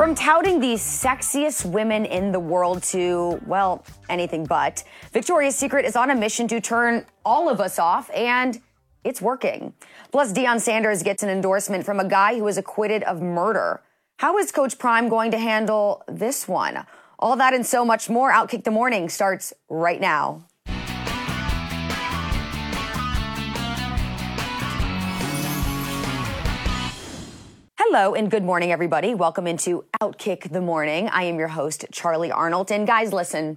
From touting the sexiest women in the world to, well, anything but, Victoria's Secret is on a mission to turn all of us off, and it's working. Plus, Deion Sanders gets an endorsement from a guy who was acquitted of murder. How is Coach Prime going to handle this one? All that and so much more. Outkick the Morning starts right now. Hello and good morning, everybody. Welcome into Outkick the Morning. I am your host, Charlie Arnold. And guys, listen,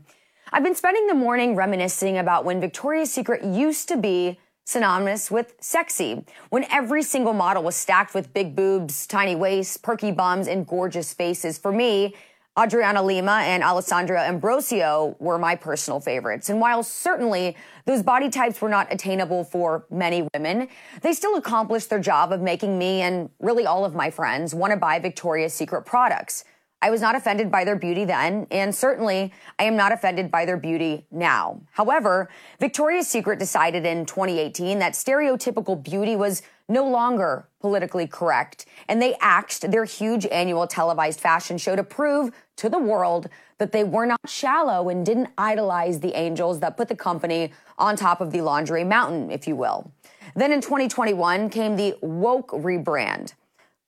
I've been spending the morning reminiscing about when Victoria's Secret used to be synonymous with sexy, when every single model was stacked with big boobs, tiny waists, perky bums, and gorgeous faces. For me, Adriana Lima and Alessandra Ambrosio were my personal favorites. And while certainly those body types were not attainable for many women, they still accomplished their job of making me and really all of my friends want to buy Victoria's Secret products. I was not offended by their beauty then, and certainly I am not offended by their beauty now. However, Victoria's Secret decided in 2018 that stereotypical beauty was no longer politically correct, and they axed their huge annual televised fashion show to prove to the world that they were not shallow and didn't idolize the angels that put the company on top of the laundry mountain, if you will. Then in 2021 came the woke rebrand.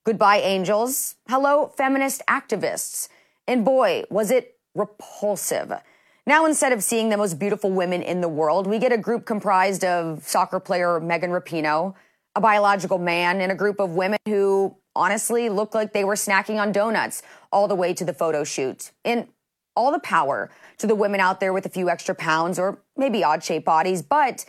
Goodbye, angels. Hello, feminist activists. And boy, was it repulsive. Now, instead of seeing the most beautiful women in the world, we get a group comprised of soccer player Megan Rapinoe, a biological man, and a group of women who honestly looked like they were snacking on donuts all the way to the photo shoot. And all the power to the women out there with a few extra pounds or maybe odd shaped bodies, but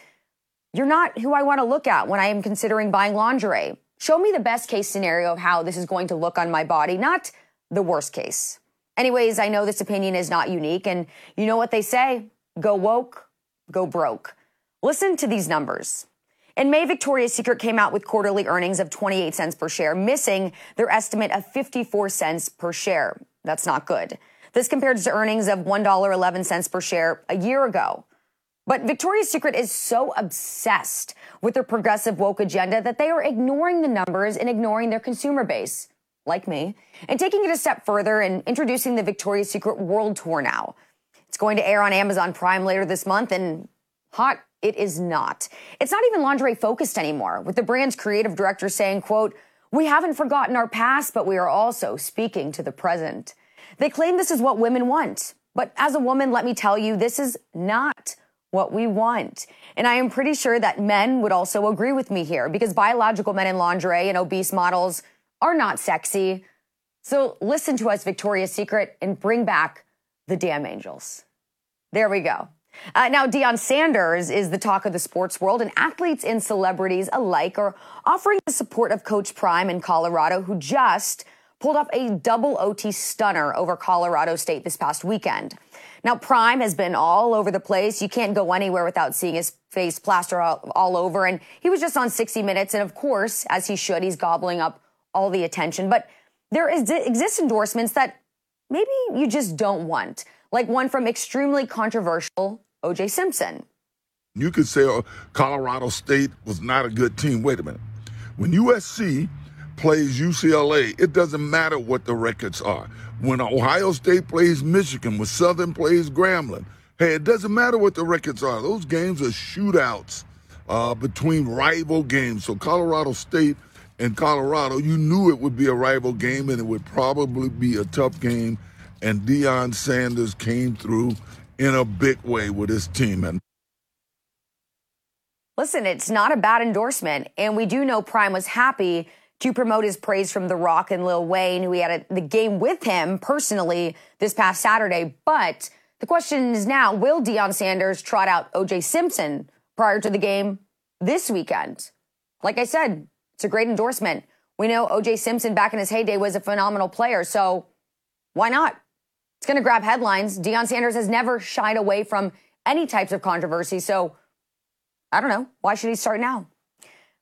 you're not who I want to look at when I am considering buying lingerie. Show me the best case scenario of how this is going to look on my body, not the worst case. Anyways, I know this opinion is not unique, and you know what they say go woke, go broke. Listen to these numbers. In May, Victoria's Secret came out with quarterly earnings of 28 cents per share, missing their estimate of 54 cents per share. That's not good. This compares to earnings of $1.11 per share a year ago. But Victoria's Secret is so obsessed with their progressive woke agenda that they are ignoring the numbers and ignoring their consumer base, like me, and taking it a step further and introducing the Victoria's Secret World Tour now. It's going to air on Amazon Prime later this month, and hot it is not. It's not even lingerie focused anymore, with the brand's creative director saying, quote, we haven't forgotten our past, but we are also speaking to the present. They claim this is what women want. But as a woman, let me tell you, this is not what we want. And I am pretty sure that men would also agree with me here because biological men in lingerie and obese models are not sexy. So listen to us, Victoria's Secret, and bring back the damn angels. There we go. Uh, now, Deion Sanders is the talk of the sports world, and athletes and celebrities alike are offering the support of Coach Prime in Colorado, who just pulled off a double OT stunner over Colorado State this past weekend. Now, Prime has been all over the place. You can't go anywhere without seeing his face plaster all, all over. And he was just on 60 Minutes. And of course, as he should, he's gobbling up all the attention. But there is, exist endorsements that maybe you just don't want, like one from extremely controversial OJ Simpson. You could say oh, Colorado State was not a good team. Wait a minute. When USC plays UCLA, it doesn't matter what the records are when Ohio State plays Michigan, when Southern plays Grambling. Hey, it doesn't matter what the records are. Those games are shootouts uh, between rival games. So Colorado State and Colorado, you knew it would be a rival game and it would probably be a tough game. And Deion Sanders came through in a big way with his team. And Listen, it's not a bad endorsement. And we do know Prime was happy to promote his praise from The Rock and Lil Wayne, who he had a, the game with him personally this past Saturday. But the question is now, will Deion Sanders trot out OJ Simpson prior to the game this weekend? Like I said, it's a great endorsement. We know OJ Simpson back in his heyday was a phenomenal player, so why not? It's going to grab headlines. Deion Sanders has never shied away from any types of controversy, so I don't know. Why should he start now?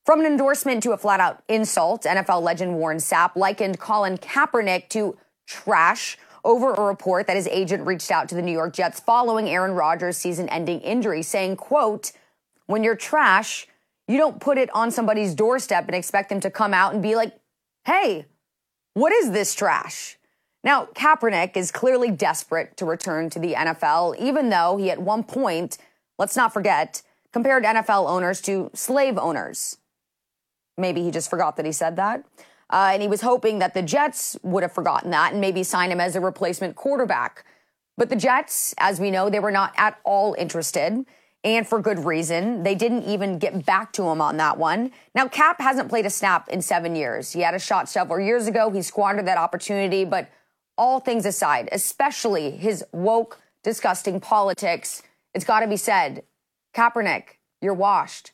From an endorsement to a flat out insult, NFL legend Warren Sapp likened Colin Kaepernick to trash over a report that his agent reached out to the New York Jets following Aaron Rodgers' season-ending injury, saying, quote, when you're trash, you don't put it on somebody's doorstep and expect them to come out and be like, hey, what is this trash? Now, Kaepernick is clearly desperate to return to the NFL, even though he at one point, let's not forget, compared NFL owners to slave owners. Maybe he just forgot that he said that. Uh, and he was hoping that the Jets would have forgotten that and maybe sign him as a replacement quarterback. But the Jets, as we know, they were not at all interested. And for good reason. They didn't even get back to him on that one. Now, Cap hasn't played a snap in seven years. He had a shot several years ago. He squandered that opportunity. But all things aside, especially his woke, disgusting politics, it's got to be said Kaepernick, you're washed.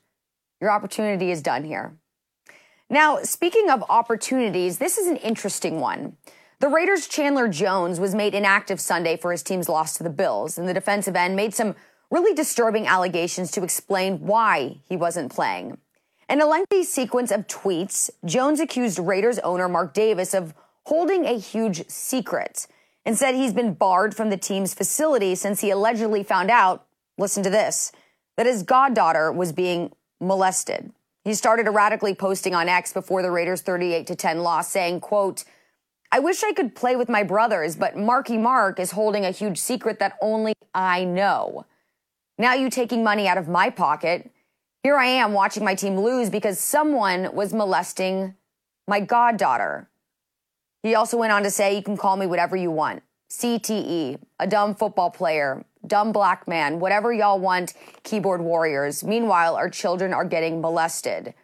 Your opportunity is done here. Now, speaking of opportunities, this is an interesting one. The Raiders' Chandler Jones was made inactive Sunday for his team's loss to the Bills, and the defensive end made some really disturbing allegations to explain why he wasn't playing. In a lengthy sequence of tweets, Jones accused Raiders owner Mark Davis of holding a huge secret and said he's been barred from the team's facility since he allegedly found out, listen to this, that his goddaughter was being molested. He started erratically posting on X before the Raiders 38 to 10 loss saying, quote, I wish I could play with my brothers, but Marky Mark is holding a huge secret that only I know. Now you taking money out of my pocket. Here I am watching my team lose because someone was molesting my goddaughter. He also went on to say, you can call me whatever you want. CTE, a dumb football player, dumb black man, whatever y'all want, keyboard warriors. Meanwhile, our children are getting molested.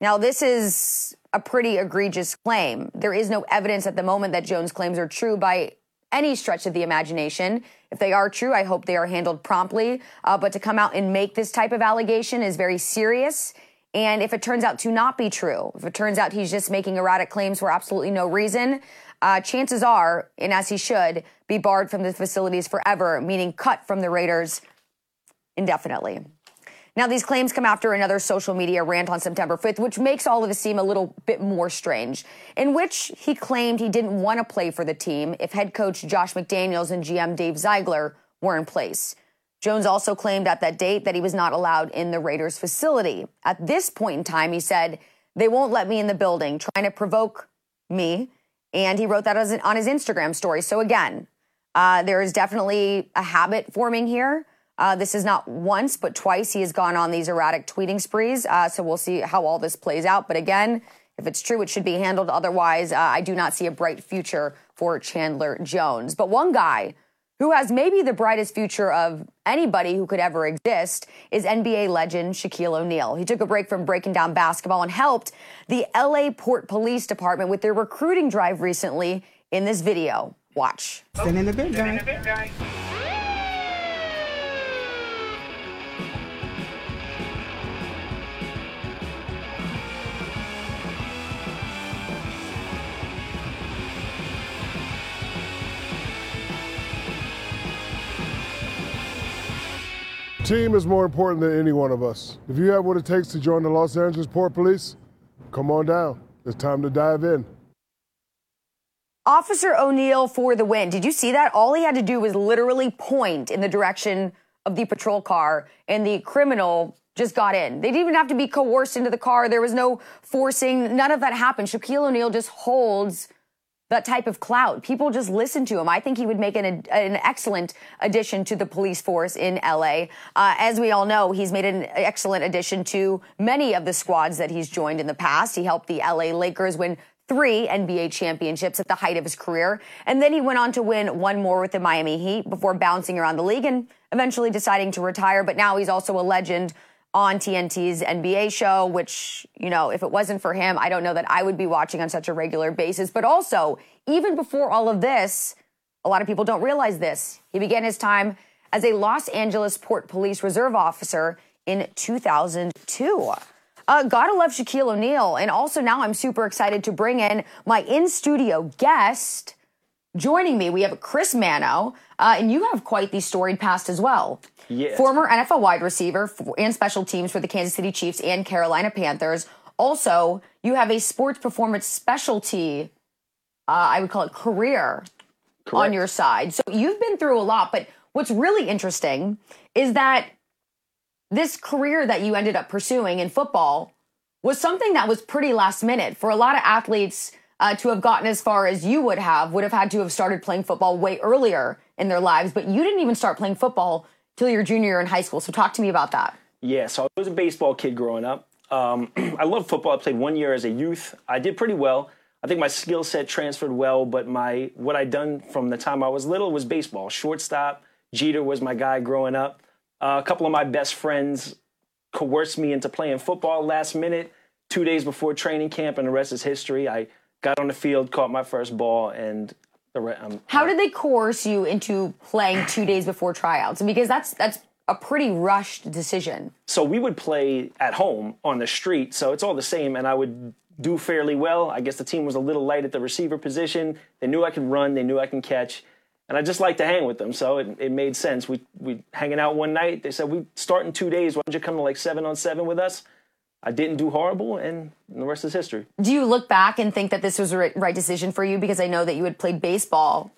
Now, this is a pretty egregious claim. There is no evidence at the moment that Jones' claims are true by any stretch of the imagination. If they are true, I hope they are handled promptly. Uh, but to come out and make this type of allegation is very serious. And if it turns out to not be true, if it turns out he's just making erratic claims for absolutely no reason, uh, chances are, and as he should, be barred from the facilities forever, meaning cut from the Raiders indefinitely. Now, these claims come after another social media rant on September 5th, which makes all of this seem a little bit more strange, in which he claimed he didn't want to play for the team if head coach Josh McDaniels and GM Dave Ziegler were in place. Jones also claimed at that date that he was not allowed in the Raiders facility. At this point in time, he said, They won't let me in the building, trying to provoke me and he wrote that on his Instagram story. So again, uh, there is definitely a habit forming here. Uh, this is not once, but twice he has gone on these erratic tweeting sprees. Uh, so we'll see how all this plays out. But again, if it's true, it should be handled. Otherwise, uh, I do not see a bright future for Chandler Jones. But one guy who has maybe the brightest future of anybody who could ever exist, is NBA legend Shaquille O'Neal. He took a break from breaking down basketball and helped the LA Port Police Department with their recruiting drive recently in this video. Watch. the big guy. Team is more important than any one of us. If you have what it takes to join the Los Angeles Port Police, come on down. It's time to dive in. Officer O'Neal for the win. Did you see that? All he had to do was literally point in the direction of the patrol car, and the criminal just got in. They didn't even have to be coerced into the car. There was no forcing. None of that happened. Shaquille O'Neal just holds that type of clout. People just listen to him. I think he would make an, an excellent addition to the police force in LA. Uh, as we all know, he's made an excellent addition to many of the squads that he's joined in the past. He helped the LA Lakers win three NBA championships at the height of his career. And then he went on to win one more with the Miami Heat before bouncing around the league and eventually deciding to retire. But now he's also a legend on TNT's NBA show, which, you know, if it wasn't for him, I don't know that I would be watching on such a regular basis. But also, even before all of this, a lot of people don't realize this. He began his time as a Los Angeles Port Police Reserve officer in 2002. Uh, gotta love Shaquille O'Neal. And also now I'm super excited to bring in my in studio guest. Joining me, we have Chris Mano, uh, and you have quite the storied past as well. Yes. Former NFL wide receiver and special teams for the Kansas City Chiefs and Carolina Panthers. Also, you have a sports performance specialty, uh, I would call it career, Correct. on your side. So you've been through a lot, but what's really interesting is that this career that you ended up pursuing in football was something that was pretty last minute for a lot of athletes uh, to have gotten as far as you would have would have had to have started playing football way earlier in their lives, but you didn't even start playing football till your junior year in high school. So talk to me about that. Yeah, so I was a baseball kid growing up. Um, I love football. I played one year as a youth. I did pretty well. I think my skill set transferred well, but my what I'd done from the time I was little was baseball. Shortstop. Jeter was my guy growing up. Uh, a couple of my best friends coerced me into playing football last minute, two days before training camp, and the rest is history. I got on the field, caught my first ball, and the rest. Um, How did they coerce you into playing two days before tryouts? Because that's that's a pretty rushed decision. So we would play at home on the street, so it's all the same, and I would do fairly well. I guess the team was a little light at the receiver position. They knew I could run, they knew I can catch, and I just like to hang with them, so it, it made sense. We we hanging out one night. They said we start in two days. Why don't you come to like seven on seven with us? I didn't do horrible, and the rest is history. Do you look back and think that this was the right decision for you? Because I know that you had played baseball.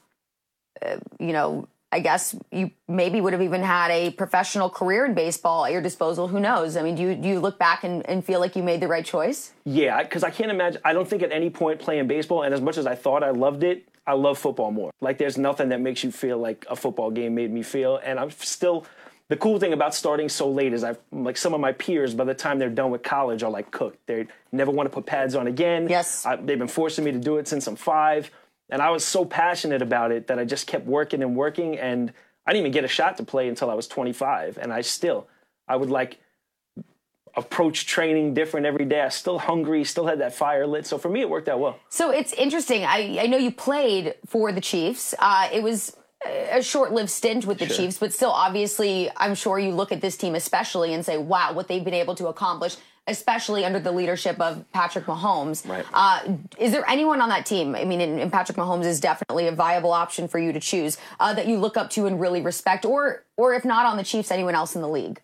Uh, you know, I guess you maybe would have even had a professional career in baseball at your disposal. Who knows? I mean, do you do you look back and, and feel like you made the right choice? Yeah, because I can't imagine. I don't think at any point playing baseball, and as much as I thought I loved it, I love football more. Like, there's nothing that makes you feel like a football game made me feel, and I'm still the cool thing about starting so late is I've like some of my peers by the time they're done with college are like cooked. They never want to put pads on again. Yes, I, they've been forcing me to do it since I'm five, and I was so passionate about it that I just kept working and working, and I didn't even get a shot to play until I was 25, and I still I would like approach training different every day. I still hungry, still had that fire lit. So for me, it worked out well. So it's interesting. I, I know you played for the Chiefs. Uh, it was a short-lived stint with the Sure. Chiefs, but still, obviously, I'm sure you look at this team especially and say, "Wow, what they've been able to accomplish." Especially under the leadership of Patrick Mahomes. Right. Uh, is there anyone on that team? I mean, and, and Patrick Mahomes is definitely a viable option for you to choose uh, that you look up to and really respect, or or if not on the Chiefs, anyone else in the league.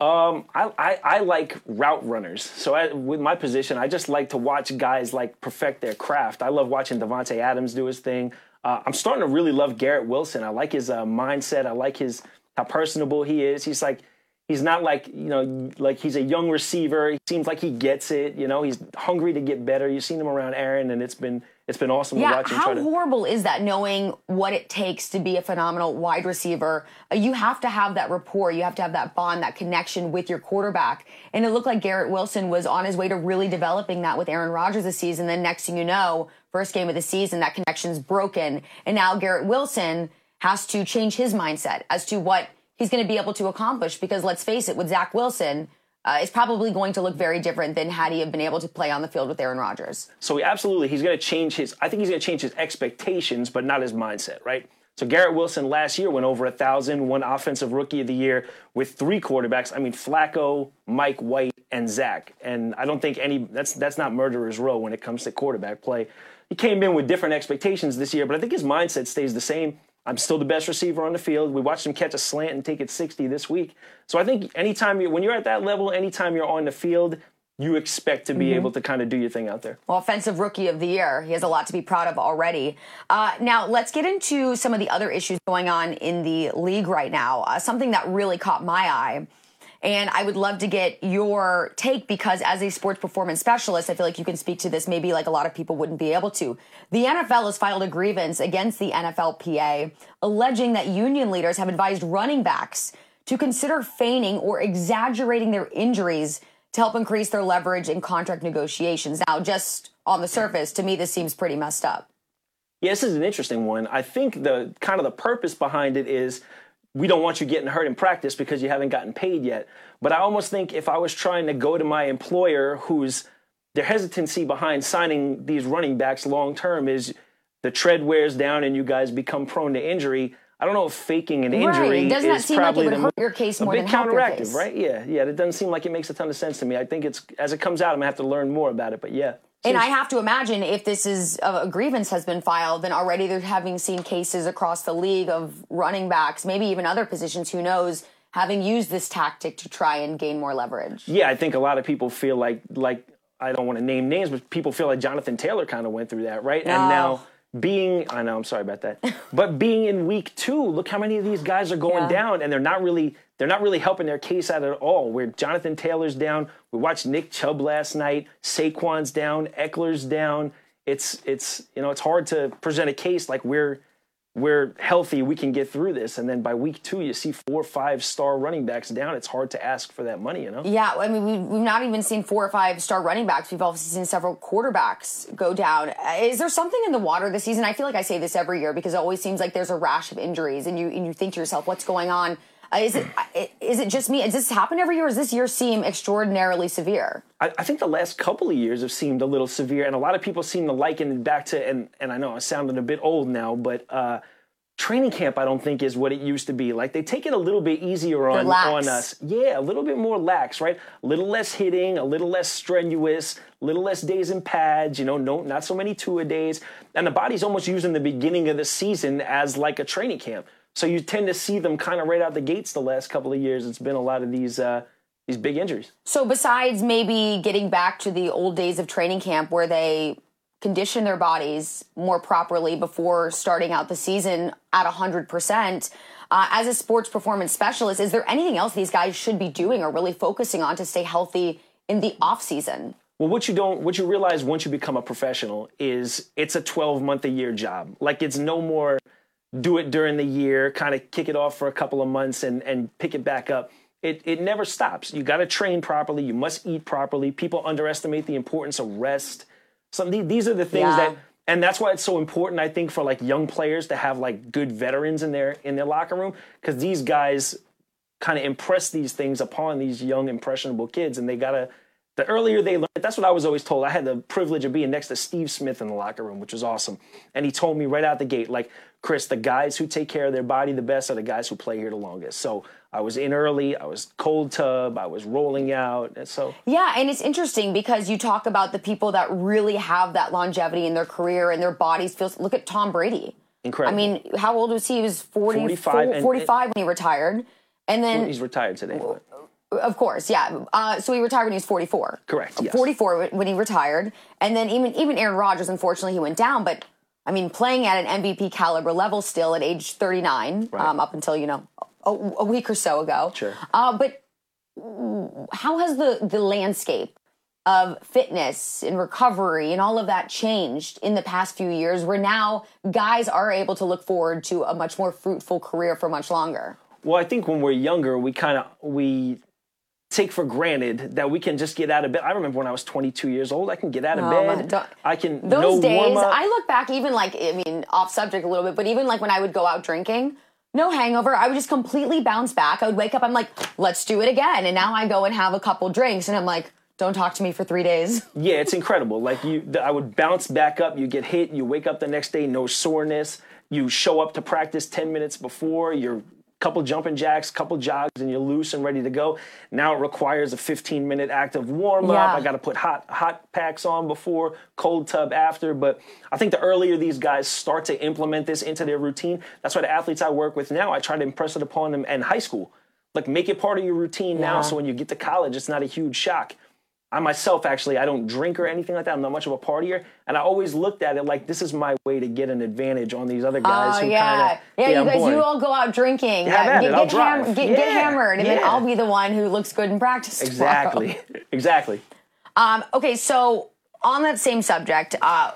Um, I, I, I like route runners. So I, with my position, I just like to watch guys like perfect their craft. I love watching Davante Adams do his thing. Uh, I'm starting to really love Garrett Wilson. I like his uh, mindset. I like his how personable he is. He's like he's not like you know like he's a young receiver. He seems like he gets it. You know, he's hungry to get better. You've seen him around Aaron, and it's been it's been awesome to Yeah, watch him how try to. horrible is that knowing what it takes to be a phenomenal wide receiver? Uh, You have to have that rapport, you have to have that bond, that connection with your quarterback. And it looked like Garrett Wilson was on his way to really developing that with Aaron Rodgers this season. Then next thing you know, first game of the season, that connection's broken. And now Garrett Wilson has to change his mindset as to what he's going to be able to accomplish because let's face it, with Zach Wilson, uh, it's probably going to look very different than had he have been able to play on the field with Aaron Rodgers. So he absolutely, he's going to change his. I think he's going to change his expectations, but not his mindset, right? So Garrett Wilson last year went over a thousand, won Offensive Rookie of the Year with three quarterbacks. I mean Flacco, Mike White, and Zach. And I don't think any that's that's not murderer's row when it comes to quarterback play. He came in with different expectations this year, but I think his mindset stays the same. I'm still the best receiver on the field. We watched him catch a slant and take it 60 this week. So I think anytime you when you're at that level, anytime you're on the field, you expect to be able to kind of do your thing out there. Well, offensive rookie of the year. He has a lot to be proud of already. Uh, now, let's get into some of the other issues going on in the league right now. Uh, something that really caught my eye. And I would love to get your take because, as a sports performance specialist, I feel like you can speak to this maybe like a lot of people wouldn't be able to. The NFL has filed a grievance against the NFLPA, alleging that union leaders have advised running backs to consider feigning or exaggerating their injuries to help increase their leverage in contract negotiations. Now, just on the surface, to me, this seems pretty messed up. Yeah, this is an interesting one. I think the kind of the purpose behind it is we don't want you getting hurt in practice because you haven't gotten paid yet. But I almost think if I was trying to go to my employer who's their hesitancy behind signing these running backs long term is the tread wears down and you guys become prone to injury. I don't know if faking an injury Right. Doesn't that is seem like it probably would the hurt your case a more bit than counteractive, right? Yeah, yeah. It doesn't seem like it makes a ton of sense to me. I think it's as it comes out, I'm gonna have to learn more about it. But yeah, And I have to imagine if this is uh, a grievance has been filed, then already they're having seen cases across the league of running backs, maybe even other positions, who knows, having used this tactic to try and gain more leverage. yeah, I think a lot of people feel like like I don't want to name names, but people feel like Jonathan Taylor kind of went through that, right? No. And now being I know I'm sorry about that, but being in week two, look how many of these guys are going Yeah. down, and they're not really they're not really helping their case out at all. Where Jonathan Taylor's down, we watched Nick Chubb last night, Saquon's down, Ekeler's down. it's it's you know it's hard to present a case like we're we're healthy, we can get through this. And then by week two, you see four or five star running backs down. It's hard to ask for that money, you know? Yeah, I mean, we've, we've not even seen four or five star running backs. We've also seen several quarterbacks go down. Uh, is there something in the water this season? I feel like I say this every year because it always seems like there's a rash of injuries, and you and you think to yourself, what's going on? Uh, is it is it just me? Does this happen every year? Or does this year seem extraordinarily severe? I, I, think the last couple of years have seemed a little severe, and a lot of people seem to liken it back to. And and I know I'm sounding a bit old now, but uh, training camp I don't think is what it used to be. Like they take it a little bit easier on on us. Yeah, a little bit more lax, right? A little less hitting, a little less strenuous, a little less days in pads, you know, no not so many two a days. And the body's almost using the beginning of the season as like a training camp. So you tend to see them kind of right out the gates the last couple of years. It's been a lot of these uh, these big injuries. So besides maybe getting back to the old days of training camp where they condition their bodies more properly before starting out the season at 100%. Uh, as a sports performance specialist, is there anything else these guys should be doing or really focusing on to stay healthy in the off season? Well, what you don't, what you realize once you become a professional is it's a 12 month a year job. Like it's no more do it during the year, kind of kick it off for a couple of months and, and pick it back up. It, it never stops. You got to train properly. You must eat properly. People underestimate the importance of rest some these are the things yeah. that and that's why it's so important i think for like young players to have like good veterans in their in their locker room because these guys kind of impress these things upon these young impressionable kids and they gotta the earlier they learn that's what i was always told i had the privilege of being next to steve smith in the locker room which was awesome and he told me right out the gate like chris the guys who take care of their body the best are the guys who play here the longest so I was in early, I was cold tub, I was rolling out. And so Yeah, and it's interesting because you talk about the people that really have that longevity in their career and their bodies feel look at Tom Brady. Incredible. I mean, how old was he? He was 40, 45, 45 when he retired. And then he's retired today. Of course, yeah. Uh, so he retired when he was 44. Correct. Yes. 44 when he retired. And then even even Aaron Rodgers, unfortunately, he went down. But I mean, playing at an MVP caliber level still at age 39, right. um, up until, you know, a, a week or so ago. Sure. Uh, but how has the, the landscape of fitness and recovery and all of that changed in the past few years where now guys are able to look forward to a much more fruitful career for much longer? Well, I think when we're younger, we kind of we take for granted that we can just get out of bed. I remember when I was 22 years old, I can get out of oh, bed. I can those no days. I look back, even like I mean, off subject a little bit, but even like when I would go out drinking, no hangover. I would just completely bounce back. I would wake up. I'm like, let's do it again. And now I go and have a couple drinks, and I'm like, don't talk to me for three days. Yeah, it's incredible. Like you, I would bounce back up. You get hit. You wake up the next day, no soreness. You show up to practice ten minutes before. You're couple jumping jacks, couple jogs, and you're loose and ready to go. Now it requires a 15 minute active warm up. Yeah. I got to put hot hot packs on before, cold tub after. But I think the earlier these guys start to implement this into their routine, that's why the athletes I work with now, I try to impress it upon them in high school. Like make it part of your routine yeah. now, so when you get to college, it's not a huge shock. I myself actually I don't drink or anything like that. I'm not much of a partier, and I always looked at it like this is my way to get an advantage on these other guys. Oh yeah, kinda, yeah. You guys, you all go out drinking. Yeah, get, get, ham- get, yeah. get, hammered, and yeah. then I'll be the one who looks good in practice. Exactly, exactly. Um, okay, so on that same subject, uh,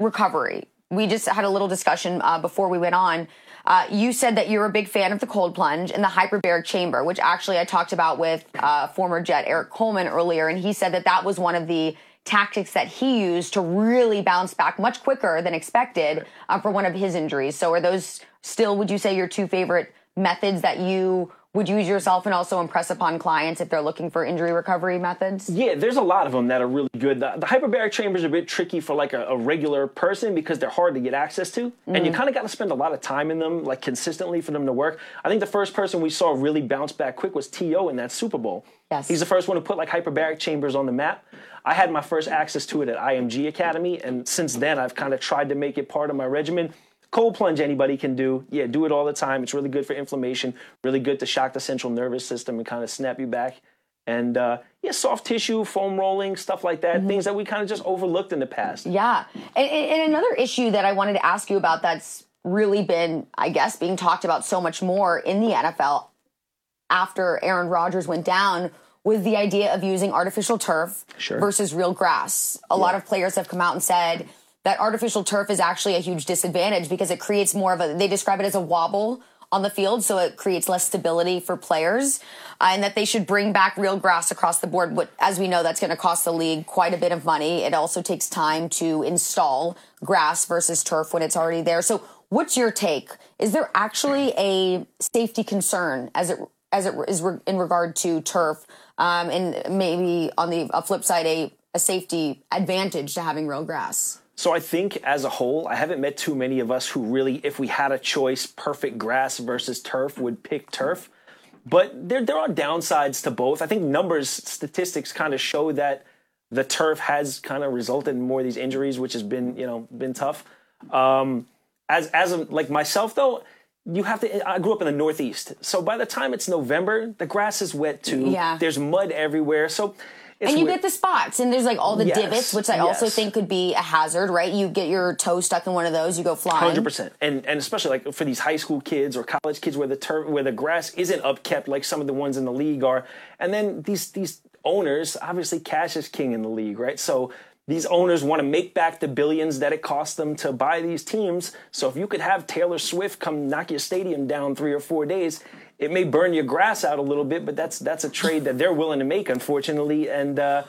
recovery. We just had a little discussion uh, before we went on. Uh, you said that you're a big fan of the cold plunge and the hyperbaric chamber, which actually I talked about with uh, former Jet Erik Coleman earlier, and he said that that was one of the tactics that he used to really bounce back much quicker than expected uh, for one of his injuries. So, are those still, would you say, your two favorite methods that you would you use yourself and also impress upon clients if they're looking for injury recovery methods? Yeah, there's a lot of them that are really good. The, the hyperbaric chamber is a bit tricky for like a, a, regular person because they're hard to get access to, mm-hmm. and you mm. kind of got to spend a lot of time in them, like consistently for them to work. I think the first person we saw really bounce back quick was T.O. in that Super Bowl. Yes. He's the first one to put like hyperbaric chambers on the map. I had my first access to it at IMG Academy, and since then I've kind of tried to make it part of my regimen. Cold plunge anybody can do. Yeah, do it all the time. It's really good for inflammation, really good to shock the central nervous system and kind of snap you back. And uh, yeah, soft tissue, foam rolling, stuff like that, mm-hmm. things that we kind of just overlooked in the past. Yeah. And, and another issue that I wanted to ask you about that's really been, I guess, being talked about so much more in the NFL after Aaron Rodgers went down was the idea of using artificial turf sure. versus real grass. A yeah. lot of players have come out and said, that artificial turf is actually a huge disadvantage because it creates more of a, they describe it as a wobble on the field, so it creates less stability for players, uh, and that they should bring back real grass across the board. But as we know, that's going to cost the league quite a bit of money. It also takes time to install grass versus turf when it's already there. So, what's your take? Is there actually a safety concern as it as it is in regard to turf, um, and maybe on the flip side, a, a safety advantage to having real grass? So I think as a whole, I haven't met too many of us who really, if we had a choice, perfect grass versus turf, would pick turf. But there, there are downsides to both. I think numbers, statistics kind of show that the turf has kind of resulted in more of these injuries, which has been, you know, been tough. Um, as as a, like myself though, you have to. I grew up in the Northeast, so by the time it's November, the grass is wet too. Yeah. There's mud everywhere, so and you weird. get the spots, and there's like all the yes, divots, which I yes. also think could be a hazard, right? You get your toe stuck in one of those, you go flying. Hundred percent, and and especially like for these high school kids or college kids where the turf, where the grass isn't upkept like some of the ones in the league are, and then these these owners, obviously, cash is king in the league, right? So these owners want to make back the billions that it cost them to buy these teams. So if you could have Taylor Swift come knock your stadium down three or four days, it may burn your grass out a little bit, but that's that's a trade that they're willing to make, unfortunately. And uh,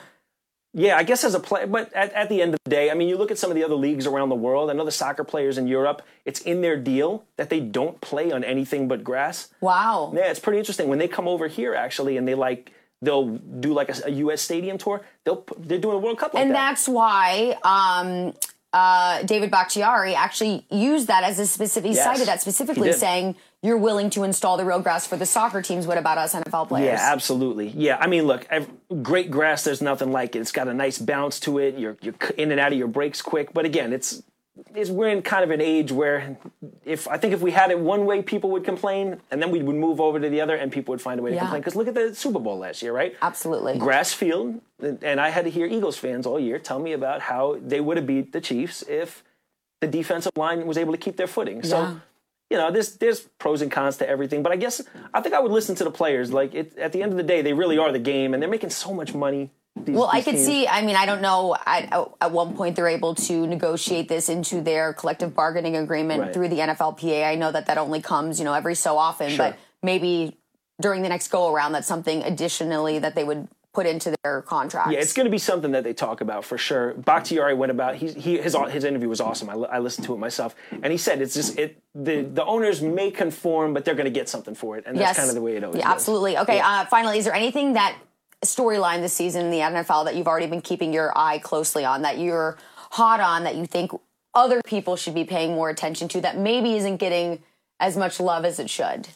yeah, I guess as a player, but at, at the end of the day, I mean, you look at some of the other leagues around the world. I know the soccer players in Europe. It's in their deal that they don't play on anything but grass. Wow. Yeah, it's pretty interesting when they come over here actually, and they like they'll do like a, a U.S. stadium tour. They'll they're doing a World Cup, like and that. that's why um, uh, David Bakhtiari actually used that as a specific. He yes, cited that specifically, saying you're willing to install the real grass for the soccer teams. What about us NFL players? Yeah, absolutely. Yeah, I mean, look, great grass. There's nothing like it. It's got a nice bounce to it. You're you're in and out of your breaks quick. But again, it's is we're in kind of an age where if I think if we had it one way, people would complain, and then we would move over to the other, and people would find a way to yeah. complain. Because look at the Super Bowl last year, right? Absolutely. Grass field, and I had to hear Eagles fans all year tell me about how they would have beat the Chiefs if the defensive line was able to keep their footing. So. Yeah. You know, there's there's pros and cons to everything, but I guess I think I would listen to the players. Like it, at the end of the day, they really are the game, and they're making so much money these, well, these I could teams. see. I mean, I don't know. At, at one point, they're able to negotiate this into their collective bargaining agreement right. through the NFLPA. I know that that only comes, you know, every so often, sure. but maybe during the next go around, that's something additionally that they would put into their contracts. Yeah, it's going to be something that they talk about for sure. Bakhtiari went about he, he his his interview was awesome. I, I listened to it myself, and he said it's just it the the owners may conform, but they're going to get something for it, and that's yes. kind of the way it always. Yeah, absolutely. Okay. Yeah. Uh, finally, is there anything that storyline this season in the NFL that you've already been keeping your eye closely on, that you're hot on, that you think other people should be paying more attention to, that maybe isn't getting as much love as it should?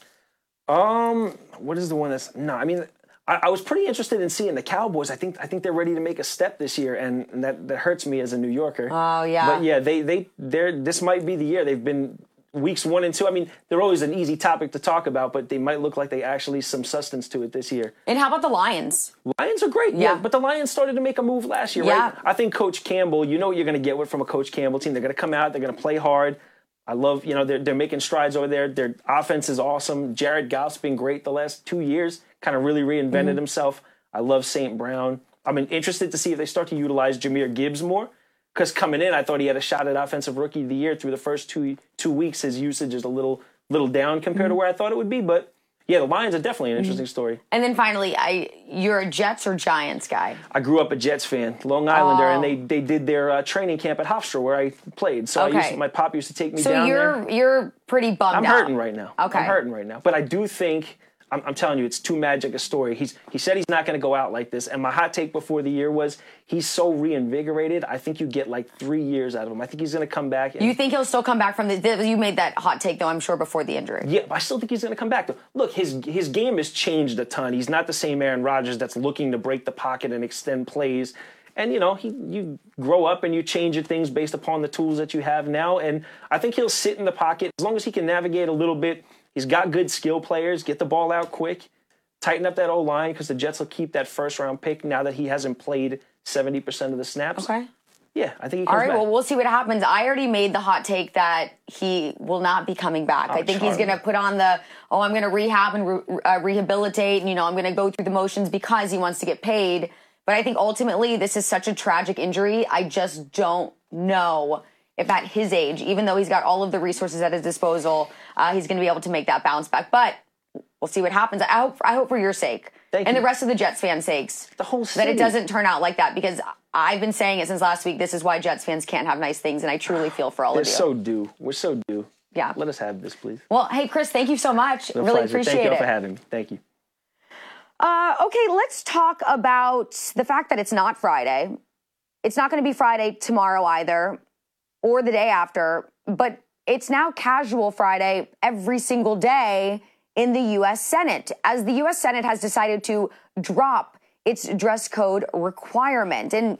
Um, what is the one that's no? I mean, I, I, was pretty interested in seeing the Cowboys. I think I think they're ready to make a step this year, and, and that that hurts me as a New Yorker. Oh yeah, but yeah, they they they're this might be the year. They've been weeks one and two. I mean, they're always an easy topic to talk about, but they might look like they actually some substance to it this year. And how about the Lions? Lions are great, yeah. yeah but the Lions started to make a move last year, yeah. right? I think Coach Campbell, you know what you're going to get with from a Coach Campbell team. They're going to come out, they're going to play hard. I love, you know, they're, they're making strides over there. Their offense is awesome. Jared Goff's been great the last two years, kind of really reinvented mm-hmm. himself. I love St. Brown. I'm interested to see if they start to utilize Jahmyr Gibbs more because coming in, I thought he had a shot at offensive rookie of the year. Through the first two two weeks, his usage is a little little down compared mm-hmm. to where I thought it would be. But yeah, the Lions are definitely an interesting mm-hmm. story. And then finally, I you're a Jets or Giants guy? I grew up a Jets fan, Long Islander, oh. and they they did their uh, training camp at Hofstra where I played. So okay. I used to, my pop used to take me so down you're, there. you're pretty bummed I'm out. hurting right now. Okay, I'm hurting right now. But I do think I'm, I'm, telling you, it's too magic a story. He's he said he's not going to go out like this. And my hot take before the year was he's so reinvigorated. I think you get like three years out of him. I think he's going to come back. you think he'll still come back from the? You made that hot take though. I'm sure before the injury. Yeah, but I still think he's going to come back. Though. Look, his his game has changed a ton. He's not the same Aaron Rodgers that's looking to break the pocket and extend plays. And you know, he you grow up and you change your things based upon the tools that you have now. And I think he'll sit in the pocket as long as he can navigate a little bit He's got good skill players. Get the ball out quick. Tighten up that O line because the Jets will keep that first round pick now that he hasn't played 70% of the snaps. Okay. Yeah, I think he All right, back. well, we'll see what happens. I already made the hot take that he will not be coming back. Oh, I think Charlie. he's going to put on the, oh, I'm going to rehab and re- uh, rehabilitate, and, you know, I'm going to go through the motions because he wants to get paid. But I think ultimately this is such a tragic injury. I just don't know if at his age, even though he's got all of the resources at his disposal, uh, he's going to be able to make that bounce back. But we'll see what happens. I hope, I hope for your sake Thank and you. the rest of the Jets fans' sakes, The whole that it doesn't turn out like that because I've been saying it since last week. This is why Jets fans can't have nice things, and I truly feel for all We're of you. so due. We're so due. Yeah. Let us have this, please. well, hey Chris, thank you so much. A really pleasure. appreciate Thank you all it. for having me. Thank you. Uh, okay, let's talk about the fact that it's not Friday. It's not going to be Friday tomorrow either, or the day after, but it's now casual Friday every single day in the U.S. Senate, as the U.S. Senate has decided to drop its dress code requirement. And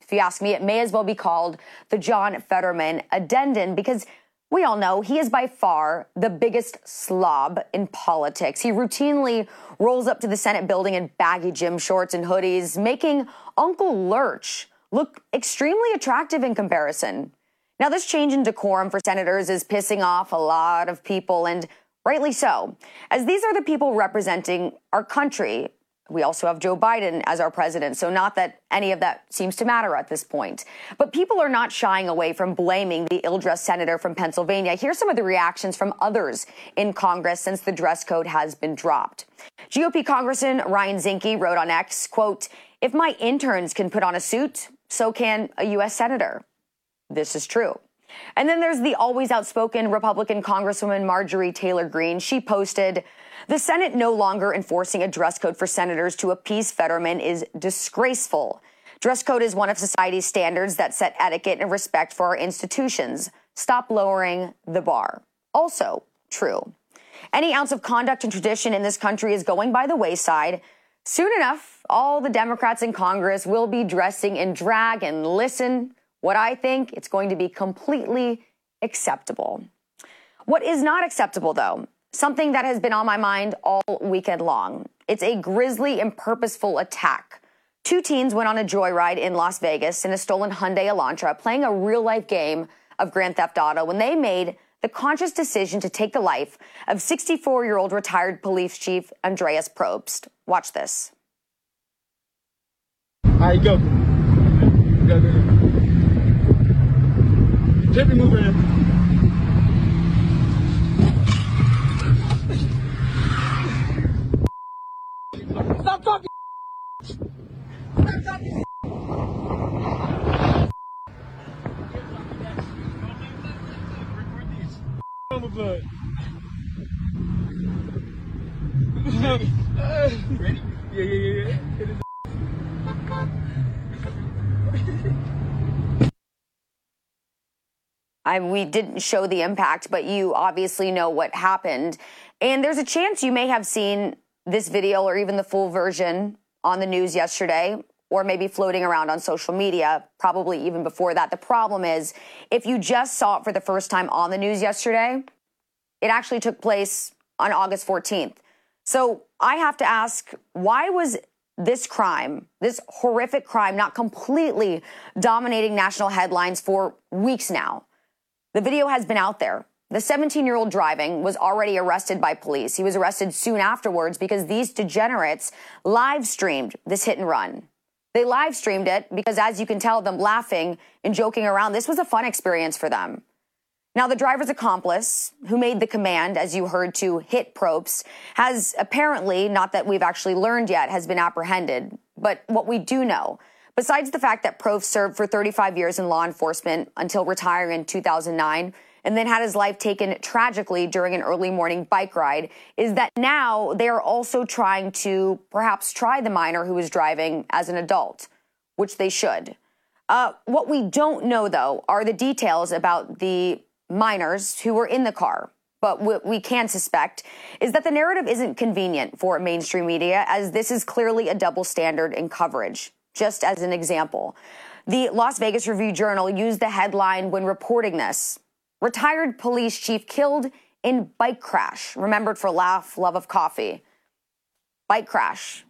if you ask me, it may as well be called the John Fetterman Addendum because we all know he is by far the biggest slob in politics. He routinely rolls up to the Senate building in baggy gym shorts and hoodies, making Uncle Lurch look extremely attractive in comparison. Now, this change in decorum for senators is pissing off a lot of people, and rightly so, as these are the people representing our country. We also have Joe Biden as our president, so not that any of that seems to matter at this point. But people are not shying away from blaming the ill dressed senator from Pennsylvania. Here's some of the reactions from others in Congress since the dress code has been dropped. GOP Congressman Ryan Zinke wrote on X, quote, If my interns can put on a suit, so can a U.S. senator. This is true. And then there's the always outspoken Republican Congresswoman Marjorie Taylor Greene. She posted, The Senate no longer enforcing a dress code for senators to appease Fetterman is disgraceful. Dress code is one of society's standards that set etiquette and respect for our institutions. Stop lowering the bar. Also true. Any ounce of conduct and tradition in this country is going by the wayside. Soon enough, all the Democrats in Congress will be dressing in drag and listen. What I think, it's going to be completely acceptable. What is not acceptable, though, something that has been on my mind all weekend long. It's a grisly and purposeful attack. Two teens went on a joyride in Las Vegas in a stolen Hyundai Elantra, playing a real life game of Grand Theft Auto when they made the conscious decision to take the life of 64 year old retired police chief Andreas Probst. Watch this. All right, go. Go, go, go. Keep it moving. Stop talking. Stop talking. On the blood. Ready? Yeah, yeah, yeah, yeah. Hit it. I, we didn't show the impact, but you obviously know what happened. And there's a chance you may have seen this video or even the full version on the news yesterday, or maybe floating around on social media, probably even before that. The problem is, if you just saw it for the first time on the news yesterday, it actually took place on August 14th. So I have to ask, why was this crime, this horrific crime, not completely dominating national headlines for weeks now? The video has been out there. The 17 year old driving was already arrested by police. He was arrested soon afterwards because these degenerates live streamed this hit and run. They live streamed it because, as you can tell them laughing and joking around, this was a fun experience for them. Now, the driver's accomplice, who made the command, as you heard, to hit Probst, has apparently, not that we've actually learned yet, has been apprehended. But what we do know, besides the fact that Probst served for 35 years in law enforcement until retiring in 2009, and then had his life taken tragically during an early morning bike ride, is that now they are also trying to perhaps try the minor who was driving as an adult, which they should. Uh, what we don't know, though, are the details about the minors who were in the car. But what we can suspect is that the narrative isn't convenient for mainstream media, as this is clearly a double standard in coverage. Just as an example, the Las Vegas Review Journal used the headline when reporting this Retired police chief killed in bike crash, remembered for laugh, love of coffee. Bike crash.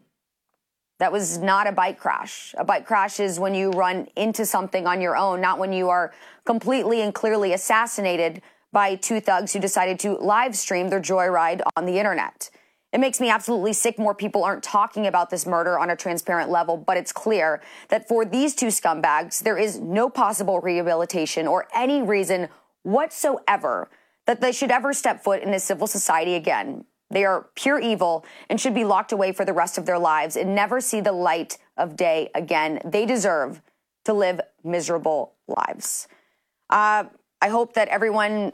That was not a bike crash. A bike crash is when you run into something on your own, not when you are completely and clearly assassinated by two thugs who decided to live stream their joyride on the internet. It makes me absolutely sick more people aren't talking about this murder on a transparent level, but it's clear that for these two scumbags, there is no possible rehabilitation or any reason whatsoever that they should ever step foot in a civil society again. They are pure evil and should be locked away for the rest of their lives and never see the light of day again. They deserve to live miserable lives. Uh, I hope that everyone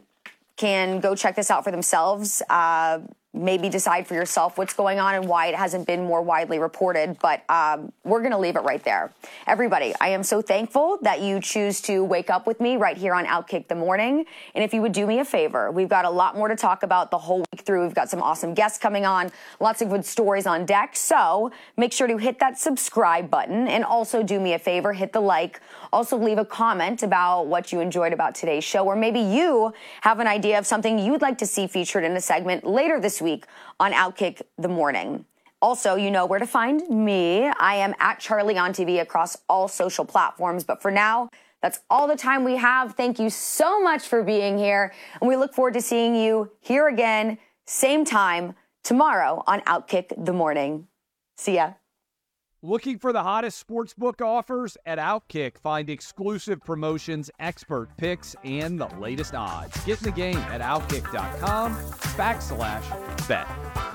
can go check this out for themselves. Uh, maybe decide for yourself what's going on and why it hasn't been more widely reported. But um, we're going to leave it right there. Everybody, I am so thankful that you choose to wake up with me right here on Outkick the Morning. And if you would do me a favor, we've got a lot more to talk about the whole week through. We've got some awesome guests coming on, lots of good stories on deck. So make sure to hit that subscribe button and also do me a favor, hit the like. Also leave a comment about what you enjoyed about today's show, or maybe you have an idea of something you'd like to see featured in a segment later week on Outkick the Morning. Also, you know where to find me. I am at Charly on TV across all social platforms. But for now, that's all the time we have. Thank you so much for being here. And we look forward to seeing you here again, same time tomorrow on Outkick the Morning. See ya. Looking for the hottest sportsbook offers? At Outkick, find exclusive promotions, expert picks, and the latest odds. Get in the game at outkick.com backslash bet.